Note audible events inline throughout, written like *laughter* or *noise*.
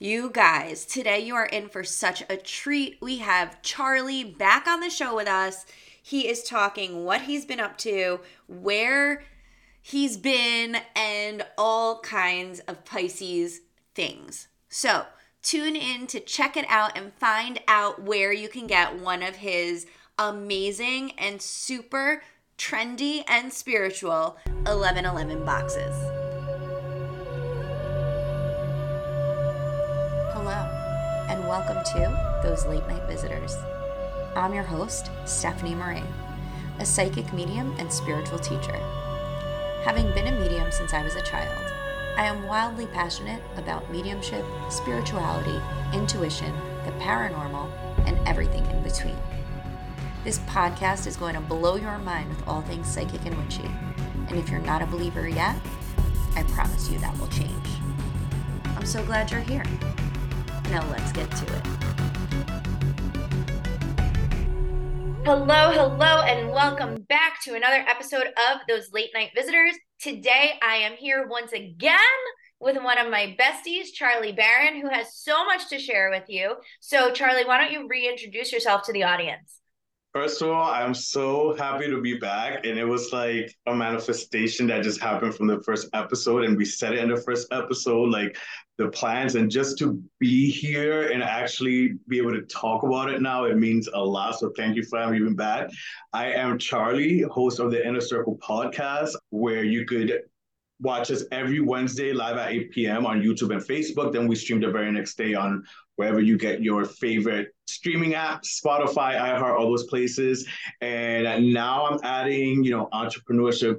You guys, today you are in for such a treat. We have Charlie back on the show with us. He is talking what he's been up to, where he's been, and all kinds of Pisces things. So, tune in to check it out and find out where you can get one of his amazing and super trendy and spiritual 1111 boxes. Welcome to Those Late Night Visitors. I'm your host, Stephanie Marie, a psychic medium and spiritual teacher. Having been a medium since I was a child, I am wildly passionate about mediumship, spirituality, intuition, the paranormal, and everything in between. This podcast is going to blow your mind with all things psychic and witchy. And if you're not a believer yet, I promise you that will change. I'm so glad you're here. Now let's get to it. Hello, hello, and welcome back to another episode of Those Late Night Visitors. Today I am here once again with one of my besties, Charlie Barron, who has so much to share with you. So, Charlie, why don't you reintroduce yourself to the audience? First of all, I'm so happy to be back. And it was like a manifestation that just happened from the first episode. And we said it in the first episode, like the plans. And just to be here and actually be able to talk about it now, it means a lot. So thank you for having me back. I am Charlie, host of the Inner Circle podcast, where you could watch us every Wednesday live at 8 p.m. on YouTube and Facebook. Then we stream the very next day on wherever you get your favorite streaming apps, Spotify, iHeart, all those places. And now I'm adding, you know, entrepreneurship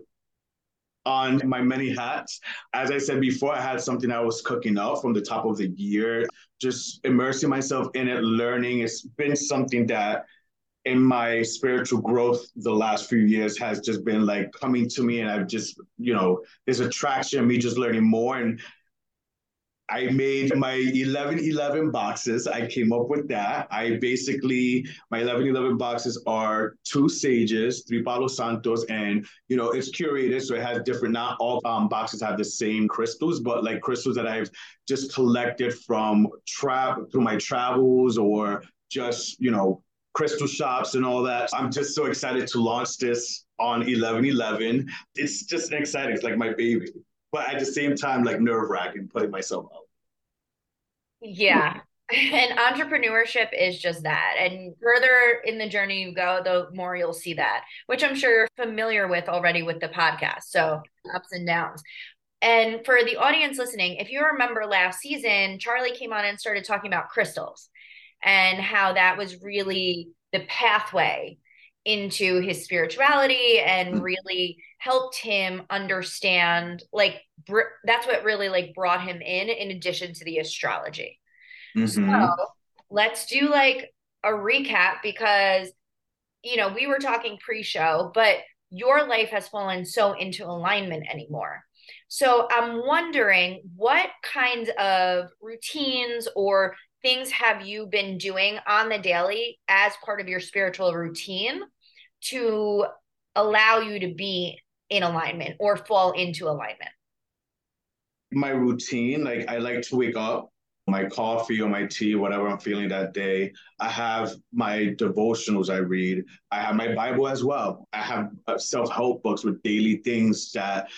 on my many hats. As I said before, I had something I was cooking up from the top of the year, just immersing myself in it, learning. It's been something that in my spiritual growth the last few years has just been like coming to me and I've just, you know, there's attraction, me just learning more. And I made my 1111 boxes. I came up with that. I basically, my 1111 boxes are two sages, three Palo Santos, and, you know, it's curated. So it has different, not all um, boxes have the same crystals, but like crystals that I've just collected from travel through my travels or just, you know, crystal shops and all that. I'm just so excited to launch this on 1111. It's just exciting. It's like my baby. But at the same time, like nerve wracking putting myself out. Yeah. *laughs* And entrepreneurship is just that. And further in the journey you go, the more you'll see that, which I'm sure you're familiar with already with the podcast. So ups and downs. And for the audience listening, if you remember last season, Charlie came on and started talking about crystals and how that was really the pathway into his spirituality and mm. really helped him understand like br- that's what really like brought him in in addition to the astrology mm-hmm. so let's do like a recap because you know we were talking pre-show but your life has fallen so into alignment anymore so i'm wondering what kinds of routines or things have you been doing on the daily as part of your spiritual routine to allow you to be in alignment or fall into alignment? My routine, like I like to wake up, my coffee or my tea, whatever I'm feeling that day. I have my devotionals I read. I have my Bible as well. I have uh, self help books with daily things that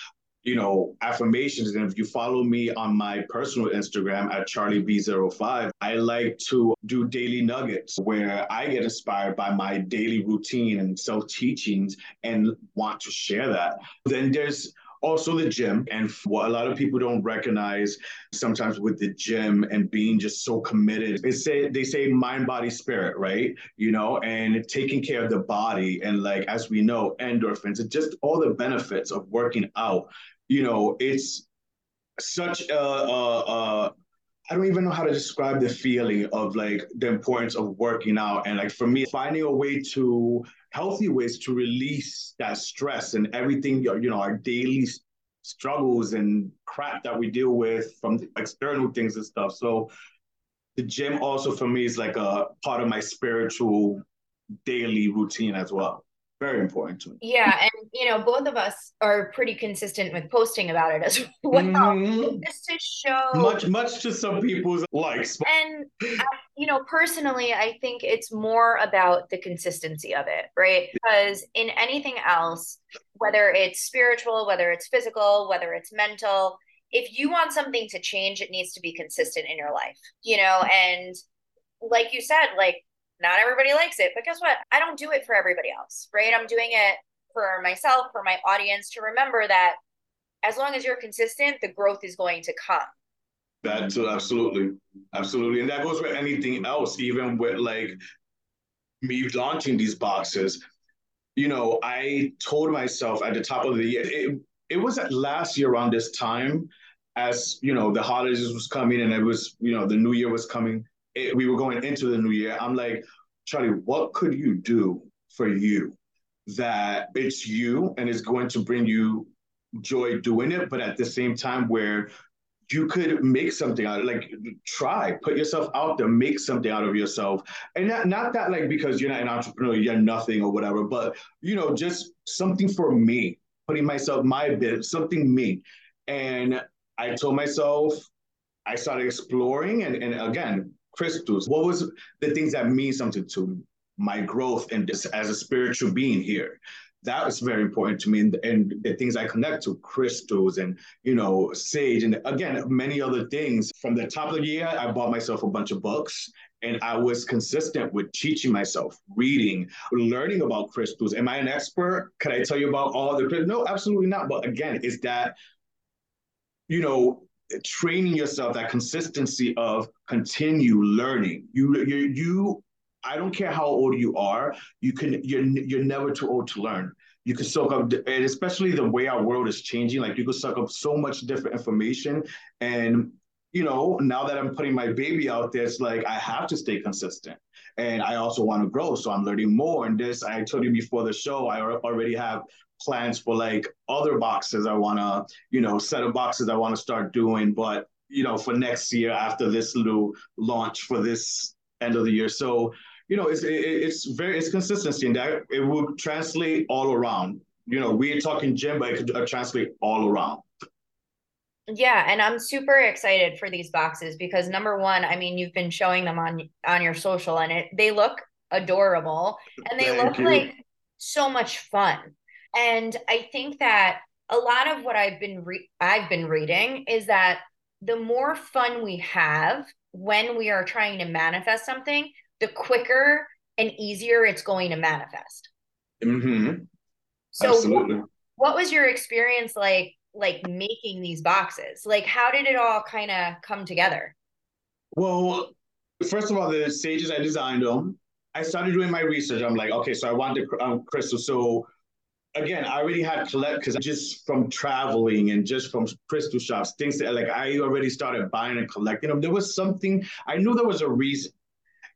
you know, affirmations. And if you follow me on my personal Instagram at CharlieB05, I like to do daily nuggets where I get inspired by my daily routine and self teachings and want to share that. Then there's also the gym and what a lot of people don't recognize sometimes with the gym and being just so committed they say they say mind body spirit right you know and taking care of the body and like as we know endorphins and just all the benefits of working out you know, it's such a, a, a I don't even know how to describe the feeling of like the importance of working out. And like for me, finding a way to healthy ways to release that stress and everything, you know, our daily struggles and crap that we deal with from external things and stuff. So the gym also for me is like a part of my spiritual daily routine as well. Very important to me. Yeah, and you know, both of us are pretty consistent with posting about it as *laughs* well, mm-hmm. just to show much, much to some people's likes. And I, you know, personally, I think it's more about the consistency of it, right? Because in anything else, whether it's spiritual, whether it's physical, whether it's mental, if you want something to change, it needs to be consistent in your life, you know, and like you said, like not everybody likes it, but guess what? I don't do it for everybody else, right? I'm doing it for myself, for my audience to remember that as long as you're consistent, the growth is going to come. That's absolutely, absolutely. And that goes with anything else, even with like me launching these boxes. You know, I told myself at the top of the year, it, it was at last year around this time, as you know, the holidays was coming and it was, you know, the new year was coming it, we were going into the new year, I'm like, Charlie, what could you do for you that it's you and it's going to bring you joy doing it, but at the same time where you could make something out of like try put yourself out there make something out of yourself? And not, not that like because you're not an entrepreneur you're nothing or whatever but you know just something for me putting myself my bit something me. And i told myself i started exploring and, and again crystals? What was the things that mean something to my growth and as a spiritual being here? That was very important to me, and, and the things I connect to, crystals and you know sage, and again many other things. From the top of the year, I bought myself a bunch of books, and I was consistent with teaching myself, reading, learning about crystals. Am I an expert? Could I tell you about all the? No, absolutely not. But again, is that you know training yourself that consistency of continue learning. You you you i don't care how old you are you can you're you're never too old to learn. You can soak up and especially the way our world is changing like you can soak up so much different information. And you know now that i'm putting my baby out there it's like i have to stay consistent and i also want to grow so i'm learning more and this i told you before the show i already have plans for like other boxes I want to, you know, set of boxes I want to start doing. But, you know, for next year after this little launch for this end of the year. So, you know, it's, it's very, it's consistency and that it will translate all around. You know, we're talking gym, but it could uh, translate all around. Yeah, and I'm super excited for these boxes because number one, I mean, you've been showing them on on your social, and it they look adorable, and they Thank look you. like so much fun. And I think that a lot of what I've been re- I've been reading is that the more fun we have when we are trying to manifest something, the quicker and easier it's going to manifest. Mm-hmm. So Absolutely. What, what was your experience like like making these boxes? Like how did it all kind of come together? Well, first of all, the sages I designed them. I started doing my research. I'm like, okay, so I want the um, crystal. So again, I already had collect because just from traveling and just from crystal shops, things that like I already started buying and collecting them. There was something I knew there was a reason.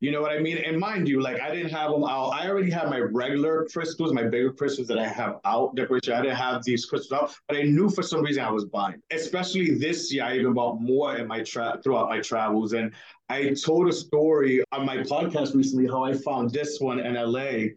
You know what I mean? And mind you, like I didn't have them out. I already had my regular crystals, my bigger crystals that I have out decoration. I didn't have these crystals out, but I knew for some reason I was buying. Especially this year, I even bought more in my tra- throughout my travels. And I told a story on my podcast recently how I found this one in LA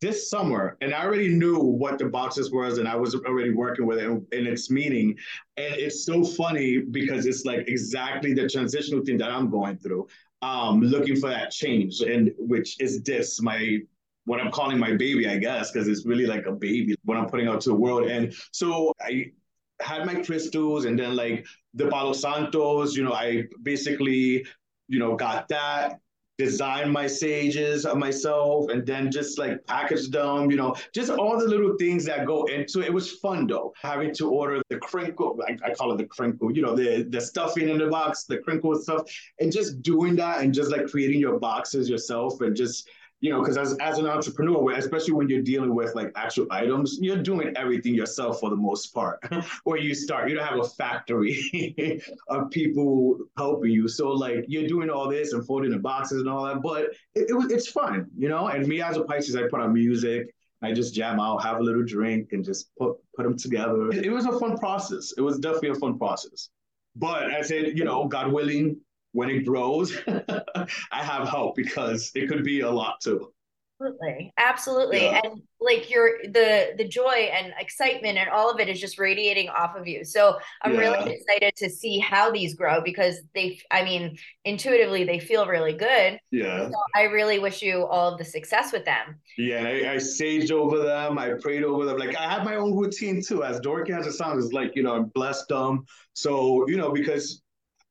this summer, and I already knew what the boxes was, and I was already working with it in, its meaning. And it's so funny because it's like exactly the transitional thing that I'm going through, um, looking for that change, and which is this my what I'm calling my baby, I guess, because it's really like a baby what I'm putting out to the world. And so I had my crystals, and then like the Palo Santos, you know, I basically you know got that design my sages myself and then just like package them, you know, just all the little things that go into it. It was fun though, having to order the crinkle, I, I call it the crinkle, you know, the, the stuffing in the box, the crinkle stuff, and just doing that and just like creating your boxes yourself and just you know, because as, as an entrepreneur, especially when you're dealing with like actual items, you're doing everything yourself for the most part. *laughs* Where you start, you don't have a factory *laughs* of people helping you. So like you're doing all this and folding the boxes and all that, but it, it it's fun, you know. And me as a Pisces, I put on music. I just jam out, have a little drink, and just put put them together. It, it was a fun process. It was definitely a fun process. But I said, you know, God willing, when it grows, *laughs* I have hope because it could be a lot too. Absolutely. Absolutely. Yeah. And like your the the joy and excitement and all of it is just radiating off of you. So I'm Yeah. really excited to see how these grow because they I mean, intuitively they feel really good. Yeah. So I really wish you all of the success with them. Yeah, I, I saged over them. I prayed over them. Like I have my own routine too. As dorky as it sounds, it's like you know I'm blessed them. So you know because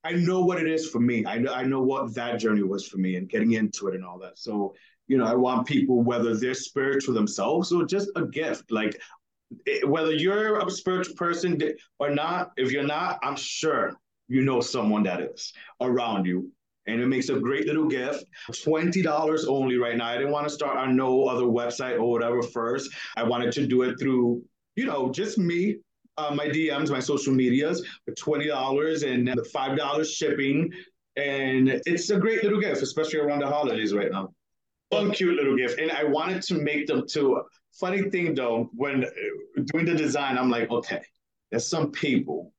I know what it is for me. I know I know what that journey was for me and getting into it and all that. So you know I want people whether they're spiritual themselves or just a gift. Like eh, whether you're a spiritual person or not, if you're not, I'm sure you know someone that is around you. And it makes a great little gift. $20 only right now. I didn't want to start on no other website or whatever first. I wanted to do it through, you know, just me, uh, my DMs, my social medias, for $20 and the $5 shipping. And it's a great little gift, especially around the holidays right now. Fun, cute little gift. And I wanted to make them too. Funny thing though, when uh, doing the design, I'm like, okay, there's some people,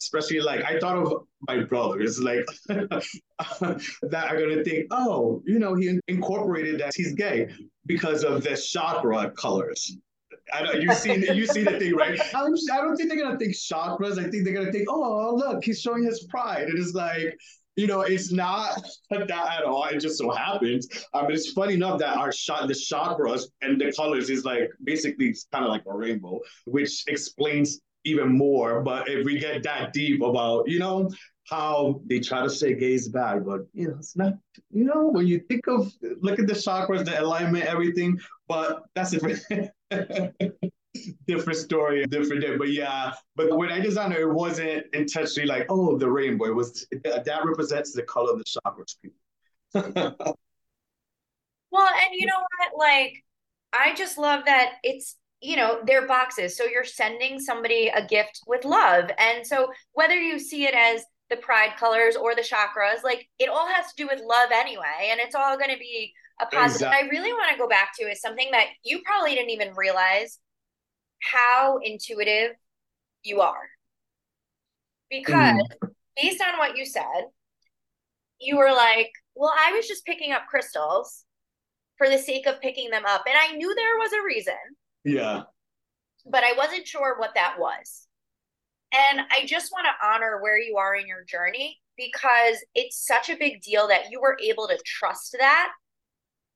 especially like I thought of my brothers, like *laughs* that are gonna think, oh, you know, he incorporated that he's gay because of the chakra colors. I don't, you see, you see the thing, right? *laughs* I'm, I don't think they're gonna think chakras. I think they're gonna think, oh, look, he's showing his pride. It's like, you know, it's not *laughs* that at all. It just so happens. Um, but it's funny enough that our shot, the chakras and the colors is like basically it's kind of like a rainbow, which explains even more. But if we get that deep about, you know, how they try to say gay is bad, but you know, it's not, you know, when you think of look at the chakras, the alignment, everything, but that's it. *laughs* different story, different day. But yeah, but when I designed it, it wasn't intentionally like, oh, the rainbow. It was that represents the color of the chakras, *laughs* people. Well, and you know what? Like, I just love that it's, you know, they're boxes. So you're sending somebody a gift with love. And so whether you see it as the pride colors or the chakras, like it all has to do with love anyway. And it's all going to be a positive. Exactly. I really want to go back to is something that you probably didn't even realize how intuitive you are. Because mm. based on what you said, you were like, well, I was just picking up crystals for the sake of picking them up. And I knew there was a reason, yeah. but I wasn't sure what that was. And I just want to honor where you are in your journey because it's such a big deal that you were able to trust that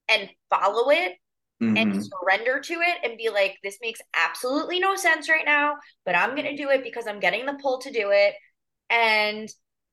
and follow it Mhm. and surrender to it and be like, this makes absolutely no sense right now, but I'm going to do it because I'm getting the pull to do it. And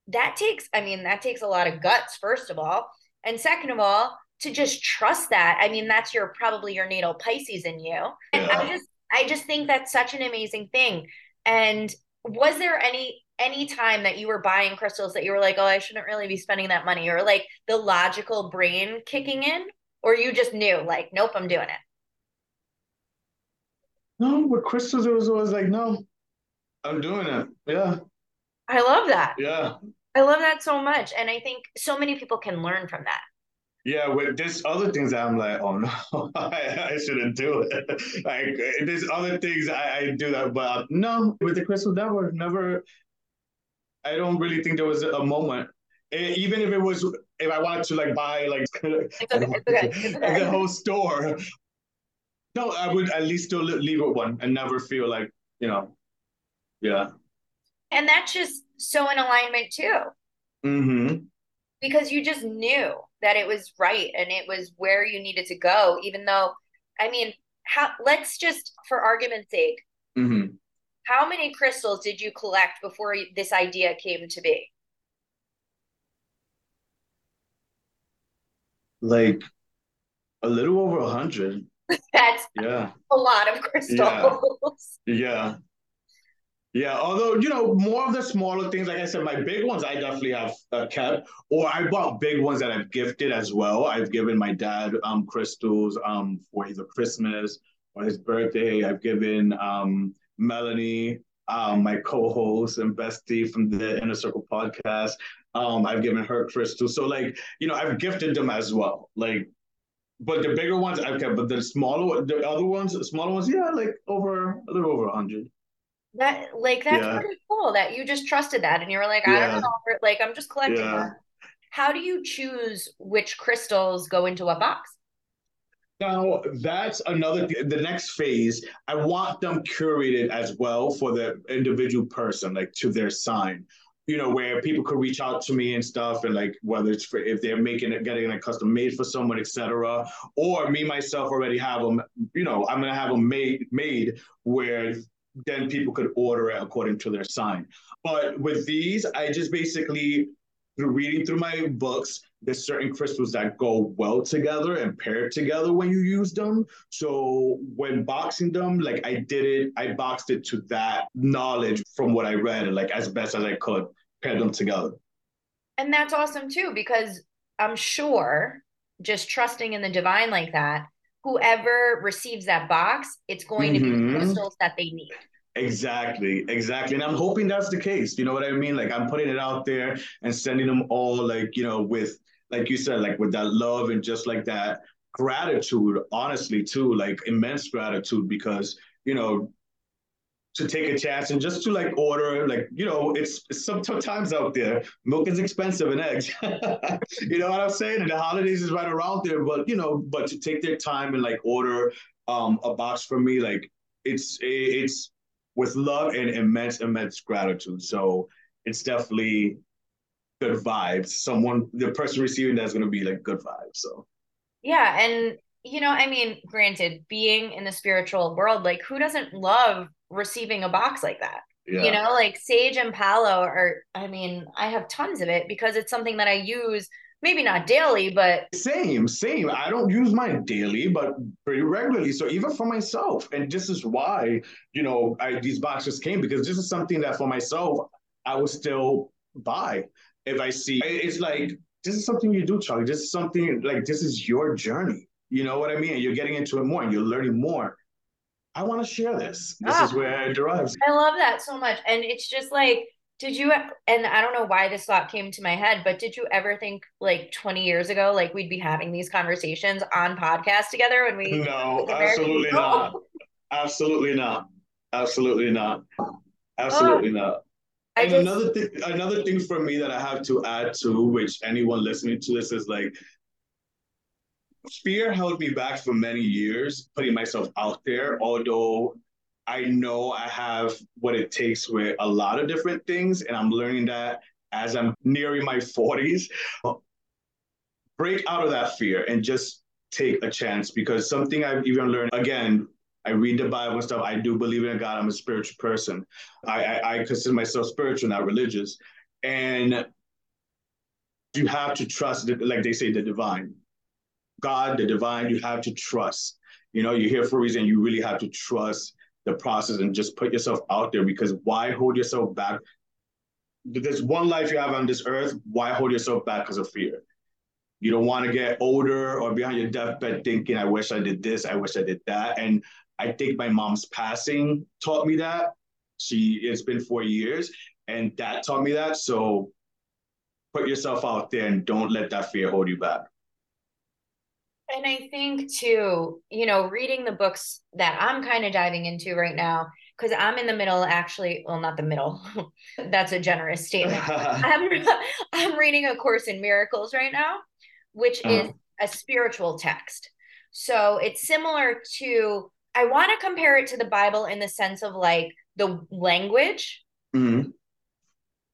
that takes, I mean, that takes a lot of guts, first of all. And second of all, to just trust that. I mean, that's your probably your natal Pisces in you. And I just, I just think that's such an amazing thing. And was there any any time that you were buying crystals that you were like, oh, I shouldn't really be spending that money, or like the logical brain kicking in, or you just knew, like, nope, I'm doing it. No, with crystals, it was always like, no, I'm doing it. Yeah, I love that. yeah. I love that so much. And I think so many people can learn from that. Yeah, with there's other things that I'm like, oh no, *laughs* I, I shouldn't do it. *laughs* Like there's other things I, I do that, but no, with the crystal never, never. I don't really think there was a moment. Even if it was, if I wanted to like buy like *laughs* okay, it's okay, it's okay. the whole store, no, I would at least still leave it one and never feel like you know, yeah. And that's just so in alignment too, Mm-hmm. because you just knew that it was right and it was where you needed to go, even though, I mean, how, let's just, for argument's sake, Mm-hmm. how many crystals did you collect before this idea came to be? Like a little over a hundred. *laughs* That's Yeah. a lot of crystals. Yeah. Yeah, although you know more of the smaller things, like I said, my big ones I definitely have uh, kept, or I bought big ones that I've gifted as well. I've given my dad um crystals um for either Christmas or his birthday. I've given um Melanie, um my co-host and bestie from the Inner Circle podcast. Um, I've given her crystals. So like you know, I've gifted them as well. Like, but the bigger ones I've kept, but the smaller, the other ones, the smaller ones, yeah, like over a little over a hundred. That like that's Yeah. pretty cool that you just trusted that and you were like, I Yeah. don't know, like I'm just collecting Yeah. them. How do you choose which crystals go into what box? Now that's another the next phase. I want them curated as well for the individual person, like to their sign. You know, where people could reach out to me and stuff, and like whether it's for if they're making it, getting a custom made for someone, etc. Or me myself already have them. You know, I'm gonna have them made made where then people could order it according to their sign. But with these, I just basically through reading through my books, there's certain crystals that go well together and pair together when you use them. So when boxing them, like I did it, I boxed it to that knowledge from what I read, like as best as I could pair them together. And that's awesome too, because I'm sure just trusting in the divine like that, whoever receives that box, it's going mm-hmm. to be the mm-hmm. crystals that they need. Exactly, exactly. And I'm hoping that's the case. You know what I mean? Like I'm putting it out there and sending them all like, you know, with like you said, like with that love and just like that gratitude, honestly, too, like immense gratitude because, you know, to take a chance and just to like order, like, you know, it's, it's sometimes out there, milk is expensive and eggs. *laughs* you know what I'm saying? And the holidays is right around there, but you know, but to take their time and like order um a box for me, like it's it's with love and immense, immense gratitude. So it's definitely good vibes. Someone, the person receiving that's going to be like good vibes. So, yeah. And, you know, I mean, granted, being in the spiritual world, like who doesn't love receiving a box like that? Yeah. You know, like sage and palo are, I mean, I have tons of it because it's something that I use maybe not daily, but same, same. I don't use mine daily, but pretty regularly. So even for myself, and this is why you know I, these boxes came because this is something that for myself I would still buy if I see. It's like this is something you do, Charlie. This is something like this is your journey. You know what I mean? And you're getting into it more, and you're learning more. I want to share this. This ah, is where it derives. I love that so much, and it's just like did you and I don't know why this thought came to my head, but did you ever think like 20 years ago like we'd be having these conversations on podcast together when we No, absolutely not. *laughs* Absolutely not. Absolutely not. Absolutely oh, not. And just, another thing another thing for me that I have to add to which anyone listening to this is like fear held me back for many years putting myself out there although I know I have what it takes with a lot of different things, and I'm learning that as I'm nearing my 40s. *laughs* Break out of that fear and just take a chance because something I've even learned again. I read the Bible and stuff. I do believe in God. I'm a spiritual person. I, I, I consider myself spiritual, not religious. And you have to trust, like they say, the divine. God, the divine, you have to trust. You know, you're here for a reason. You really have to trust the process and just put yourself out there because why hold yourself back? There's one life you have on this earth. Why hold yourself back because of fear? You don't want to get older or behind your deathbed thinking, I wish I did this, I wish I did that. And I think my mom's passing taught me that. She, it's been four years, and that taught me that. So put yourself out there and don't let that fear hold you back. And I think too, you know, reading the books that I'm kind of diving into right now, because I'm in the middle, actually, well, not the middle. *laughs* That's a generous statement. *laughs* I'm, *laughs* I'm reading A Course in Miracles right now, which uh-huh. is a spiritual text. So it's similar to, I want to compare it to the Bible in the sense of like the language. Mm-hmm.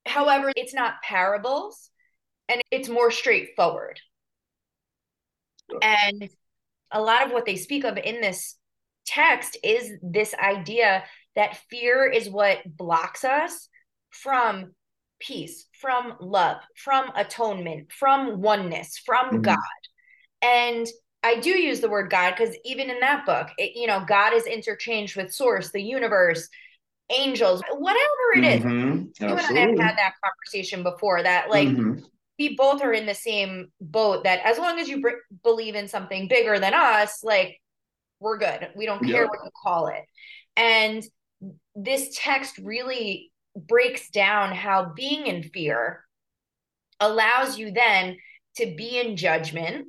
However, it's not parables and it's more straightforward. And a lot of what they speak of in this text is this idea that fear is what blocks us from peace, from love, from atonement, from oneness, from mm-hmm. God. And I do use the word God because even in that book, it, you know, God is interchanged with source, the universe, angels, whatever it is. Mm-hmm. You and I have had that conversation before that, like, mm-hmm we both are in the same boat that as long as you b- believe in something bigger than us, like we're good. We don't care yeah. what you call it. And this text really breaks down how being in fear allows you then to be in judgment,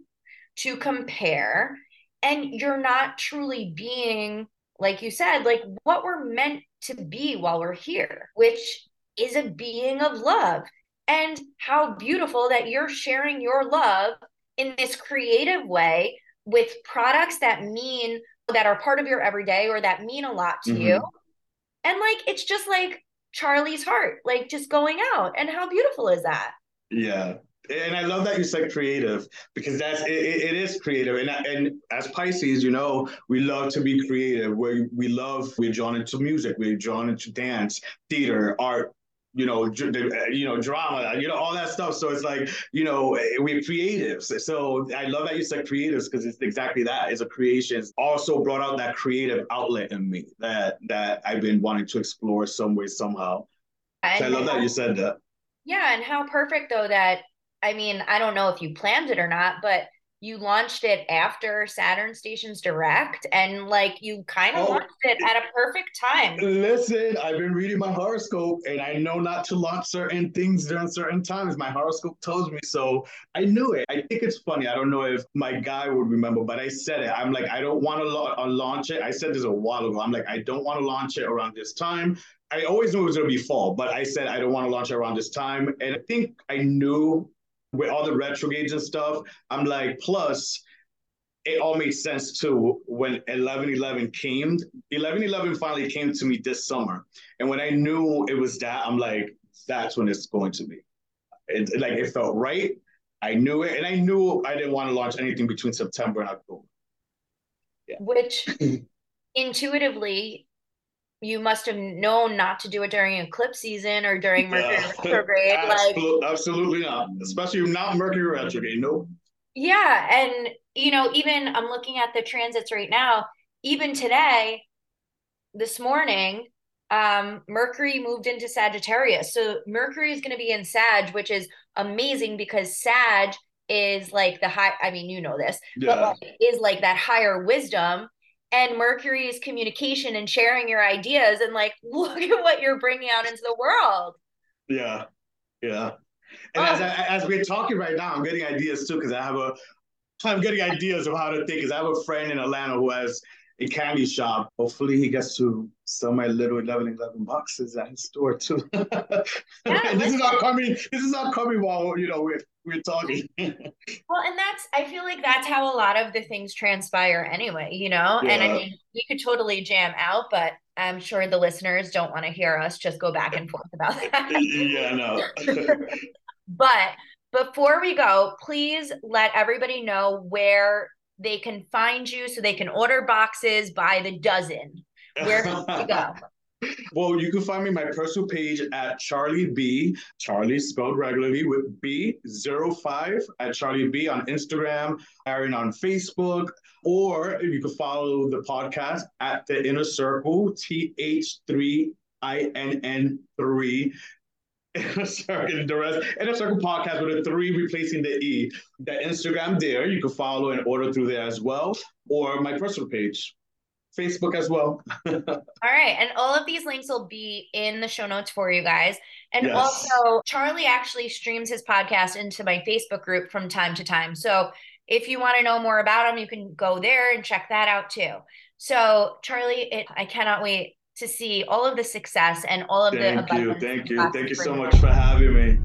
to compare, and you're not truly being, like you said, like what we're meant to be while we're here, which is a being of love and how beautiful that you're sharing your love in this creative way with products that mean that are part of your everyday or that mean a lot to mm-hmm. you. And like it's just like Charlie's heart, like just going out. And how beautiful is that? Yeah. And I love that you said creative because that's it, it is creative. And and as Pisces, you know, we love to be creative. We we love we're drawn into music, we're drawn into dance, theater, art, you know, uh, you know, drama, you know, all that stuff. So it's like, you know, we're creatives. So I love that you said creatives because it's exactly that. It's a creation. It's also brought out that creative outlet in me that that I've been wanting to explore some way somehow. So I love that you said that. Yeah, and how perfect though that I mean, I don't know if you planned it or not, but you launched it after Saturn Stations Direct and like you kind of oh, launched it at a perfect time. Listen, I've been reading my horoscope and I know not to launch certain things during certain times. My horoscope tells me so. I knew it. I think it's funny. I don't know if my guy would remember, but I said it. I'm like, I don't want to la- uh, launch it. I said this a while ago. I'm like, I don't want to launch it around this time. I always knew it was going to be fall, but I said I don't want to launch it around this time. And I think I knew with all the retrogrades and stuff, I'm like, plus, it all made sense too when 1111 came. 1111 finally came to me this summer. And when I knew it was that, I'm like, that's when it's going to be. It, like, it felt right. I knew it. And I knew I didn't want to launch anything between September and October. Yeah. Which *clears throat* intuitively you must have known not to do it during eclipse season or during Mercury yeah. retrograde. Absolutely, *laughs* like absolutely not, especially not Mercury retrograde. Nope. Yeah, and you know, even I'm looking at the transits right now. Even today, this morning, um, Mercury moved into Sagittarius. So Mercury is going to be in Sag, which is amazing because Sag is like the high. I mean, you know this, yeah. but like, is like that higher wisdom and Mercury's communication and sharing your ideas and like *laughs* look at what you're bringing out into the world. Yeah, yeah. And oh. as, as we're talking right now, I'm getting ideas too because I have a I'm getting ideas of how to think. Because I have a friend in Atlanta who has a candy shop. Hopefully, he gets to sell my little 11 11 boxes at his store too. *laughs* Yeah, this is not coming. This is not coming while you know we're we're talking. *laughs* well, and that's I feel like that's how a lot of the things transpire anyway. You know, yeah. and I mean we could totally jam out, but I'm sure the listeners don't want to hear us just go back and forth about *laughs* that. yeah, no. but before we go, please let everybody know where they can find you so they can order boxes by the dozen. Where can we go? *laughs* Well, you can find me my personal page at Charlie B. Charlie spelled regularly with B 05 at Charlie B on Instagram, Aaron on Facebook, or you can follow the podcast at the Inner Circle, TH3 INN3. Sorry, the rest Inner Circle podcast with a three replacing the E. The Instagram there, you can follow and order through there as well, or my personal page, Facebook as well. *laughs* all right. And all of these links will be in the show notes for you guys. And yes. also, Charlie actually streams his podcast into my Facebook group from time to time. So if you want to know more about him, you can go there and check that out too. So, Charlie, it, I cannot wait to see all of the success and all of the thank you thank you thank you so much for having me